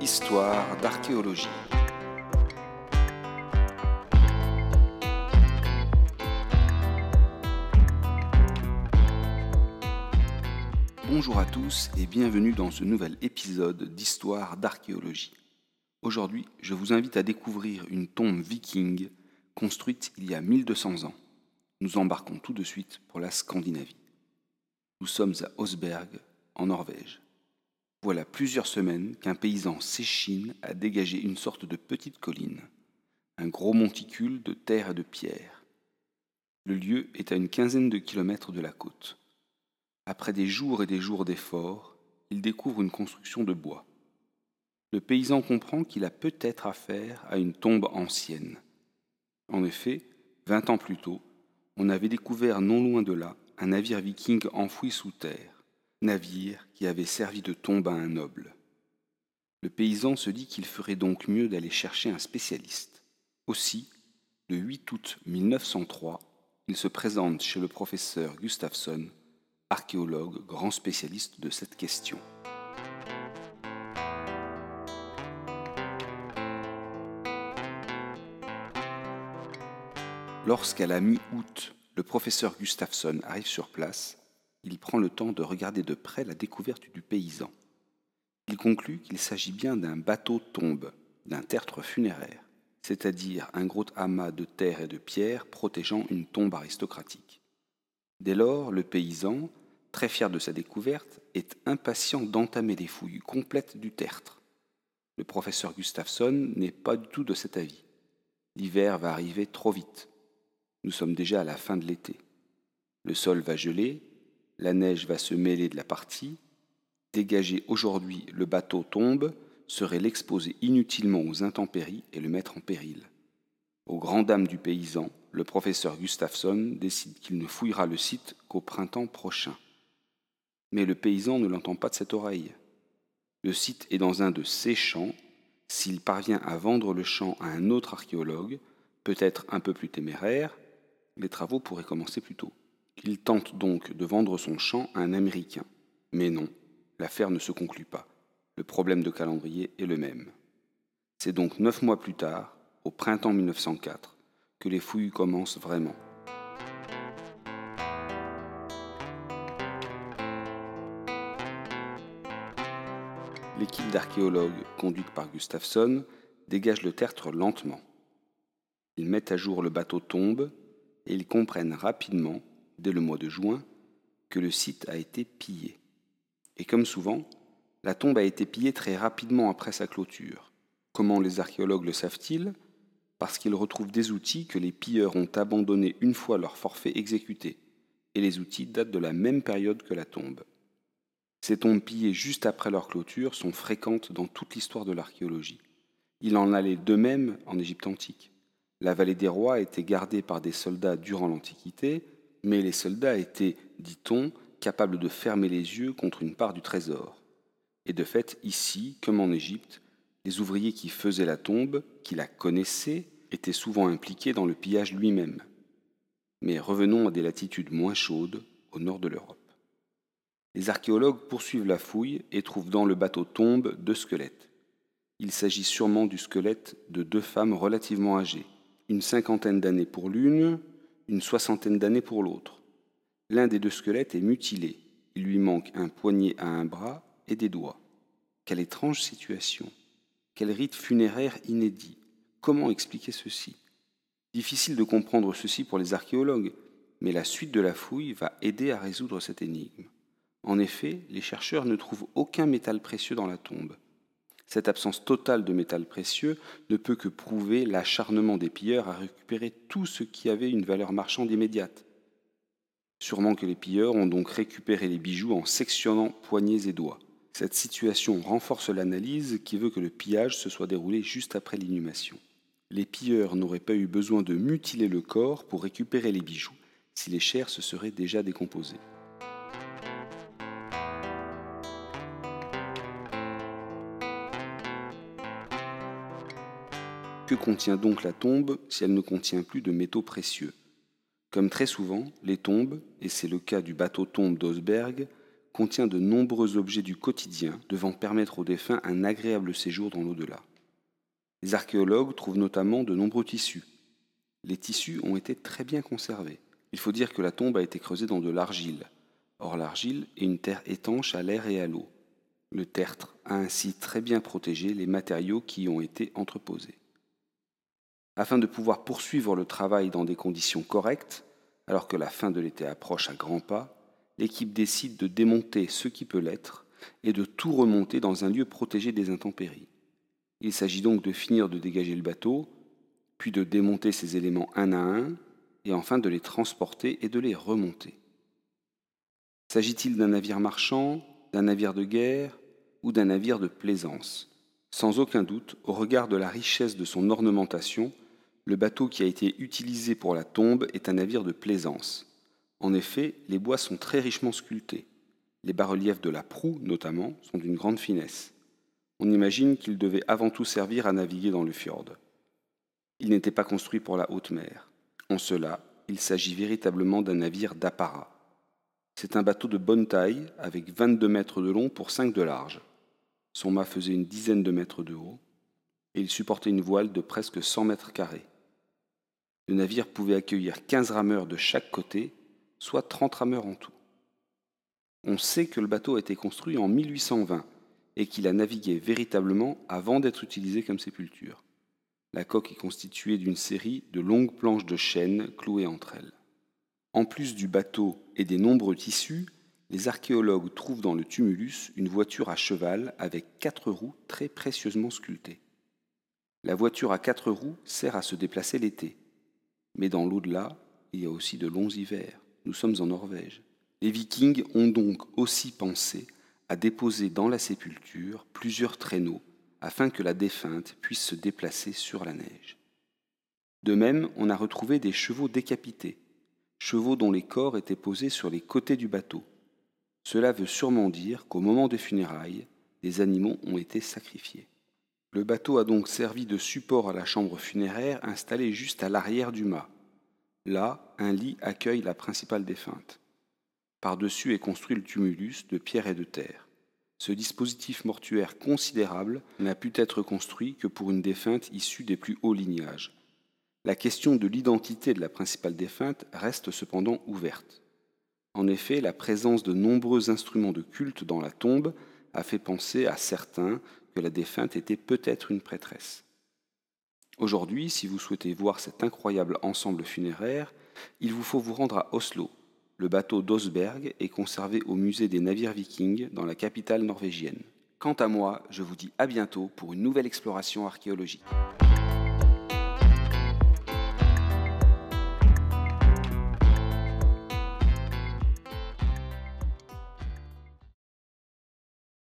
Histoire d'archéologie. Bonjour à tous et bienvenue dans ce nouvel épisode d'Histoire d'archéologie. Aujourd'hui, je vous invite à découvrir une tombe viking construite il y a 1200 ans. Nous embarquons tout de suite pour la Scandinavie. Nous sommes à Osberg, en Norvège. Voilà plusieurs semaines qu'un paysan s'échine à dégager une sorte de petite colline, un gros monticule de terre et de pierre. Le lieu est à une quinzaine de kilomètres de la côte. Après des jours et des jours d'efforts, il découvre une construction de bois. Le paysan comprend qu'il a peut-être affaire à une tombe ancienne. En effet, vingt ans plus tôt, on avait découvert non loin de là un navire viking enfoui sous terre, navire qui avait servi de tombe à un noble. Le paysan se dit qu'il ferait donc mieux d'aller chercher un spécialiste. Aussi, le 8 août 1903, il se présente chez le professeur Gustafsson archéologue grand spécialiste de cette question. Lorsqu'à la mi-août, le professeur Gustafsson arrive sur place, il prend le temps de regarder de près la découverte du paysan. Il conclut qu'il s'agit bien d'un bateau-tombe, d'un tertre funéraire, c'est-à-dire un gros amas de terre et de pierre protégeant une tombe aristocratique. Dès lors, le paysan, très fier de sa découverte, est impatient d'entamer les fouilles complètes du tertre. Le professeur Gustafsson n'est pas du tout de cet avis. L'hiver va arriver trop vite. Nous sommes déjà à la fin de l'été. Le sol va geler, la neige va se mêler de la partie. Dégager aujourd'hui le bateau tombe serait l'exposer inutilement aux intempéries et le mettre en péril. Aux grandes dames du paysan, le professeur Gustafsson décide qu'il ne fouillera le site qu'au printemps prochain. Mais le paysan ne l'entend pas de cette oreille. Le site est dans un de ses champs. S'il parvient à vendre le champ à un autre archéologue, peut-être un peu plus téméraire, les travaux pourraient commencer plus tôt. Il tente donc de vendre son champ à un Américain. Mais non, l'affaire ne se conclut pas. Le problème de calendrier est le même. C'est donc neuf mois plus tard, au printemps 1904, que les fouilles commencent vraiment. L'équipe d'archéologues, conduite par Gustafsson, dégage le tertre lentement. Ils mettent à jour le bateau tombe et ils comprennent rapidement, dès le mois de juin, que le site a été pillé. Et comme souvent, la tombe a été pillée très rapidement après sa clôture. Comment les archéologues le savent-ils? Parce qu'ils retrouvent des outils que les pilleurs ont abandonnés une fois leur forfait exécuté, et les outils datent de la même période que la tombe. Ces tombes pillées juste après leur clôture sont fréquentes dans toute l'histoire de l'archéologie. Il en allait de même en Égypte antique. La vallée des rois était gardée par des soldats durant l'Antiquité, mais les soldats étaient, dit-on, capables de fermer les yeux contre une part du trésor. Et de fait, ici, comme en Égypte, les ouvriers qui faisaient la tombe, qui la connaissaient, étaient souvent impliqués dans le pillage lui-même. Mais revenons à des latitudes moins chaudes, au nord de l'Europe. Les archéologues poursuivent la fouille et trouvent dans le bateau tombe deux squelettes. Il s'agit sûrement du squelette de deux femmes relativement âgées, une cinquantaine d'années pour l'une, une soixantaine d'années pour l'autre. L'un des deux squelettes est mutilé, il lui manque un poignet à un bras et des doigts. Quelle étrange situation. Quel rite funéraire inédit. Comment expliquer ceci? Difficile de comprendre ceci pour les archéologues, mais la suite de la fouille va aider à résoudre cette énigme. En effet, les chercheurs ne trouvent aucun métal précieux dans la tombe. Cette absence totale de métal précieux ne peut que prouver l'acharnement des pilleurs à récupérer tout ce qui avait une valeur marchande immédiate. Sûrement que les pilleurs ont donc récupéré les bijoux en sectionnant poignets et doigts. Cette situation renforce l'analyse qui veut que le pillage se soit déroulé juste après l'inhumation. Les pilleurs n'auraient pas eu besoin de mutiler le corps pour récupérer les bijoux si les chairs se seraient déjà décomposées. Que contient donc la tombe si elle ne contient plus de métaux précieux? Comme très souvent, les tombes, et c'est le cas du bateau tombe d'Osberg, contient de nombreux objets du quotidien devant permettre aux défunts un agréable séjour dans l'au-delà. Les archéologues trouvent notamment de nombreux tissus. Les tissus ont été très bien conservés. Il faut dire que la tombe a été creusée dans de l'argile. Or l'argile est une terre étanche à l'air et à l'eau. Le tertre a ainsi très bien protégé les matériaux qui y ont été entreposés. Afin de pouvoir poursuivre le travail dans des conditions correctes, alors que la fin de l'été approche à grands pas, l'équipe décide de démonter ce qui peut l'être et de tout remonter dans un lieu protégé des intempéries. Il s'agit donc de finir de dégager le bateau, puis de démonter ces éléments un à un, et enfin de les transporter et de les remonter. S'agit-il d'un navire marchand, d'un navire de guerre ou d'un navire de plaisance? Sans aucun doute, au regard de la richesse de son ornementation, le bateau qui a été utilisé pour la tombe est un navire de plaisance. En effet, les bois sont très richement sculptés. Les bas-reliefs de la proue, notamment, sont d'une grande finesse. On imagine qu'il devait avant tout servir à naviguer dans le fjord. Il n'était pas construit pour la haute mer. En cela, il s'agit véritablement d'un navire d'apparat. C'est un bateau de bonne taille, avec 22 mètres de long pour 5 de large. Son mât faisait une dizaine de mètres de haut, et il supportait une voile de presque 100 mètres carrés. Le navire pouvait accueillir 15 rameurs de chaque côté soit 30 rameurs en tout. On sait que le bateau a été construit en 1820 et qu'il a navigué véritablement avant d'être utilisé comme sépulture. La coque est constituée d'une série de longues planches de chêne clouées entre elles. En plus du bateau et des nombreux tissus, les archéologues trouvent dans le tumulus une voiture à cheval avec quatre roues très précieusement sculptées. La voiture à quatre roues sert à se déplacer l'été, mais dans l'au-delà, il y a aussi de longs hivers. Nous sommes en Norvège. Les Vikings ont donc aussi pensé à déposer dans la sépulture plusieurs traîneaux afin que la défunte puisse se déplacer sur la neige. De même, on a retrouvé des chevaux décapités, chevaux dont les corps étaient posés sur les côtés du bateau. Cela veut sûrement dire qu'au moment des funérailles, des animaux ont été sacrifiés. Le bateau a donc servi de support à la chambre funéraire installée juste à l'arrière du mât. Là, un lit accueille la principale défunte. Par-dessus est construit le tumulus de pierre et de terre. Ce dispositif mortuaire considérable n'a pu être construit que pour une défunte issue des plus hauts lignages. La question de l'identité de la principale défunte reste cependant ouverte. En effet, la présence de nombreux instruments de culte dans la tombe a fait penser à certains que la défunte était peut-être une prêtresse. Aujourd'hui, si vous souhaitez voir cet incroyable ensemble funéraire, il vous faut vous rendre à Oslo. Le bateau d'Osberg est conservé au musée des navires vikings dans la capitale norvégienne. Quant à moi, je vous dis à bientôt pour une nouvelle exploration archéologique.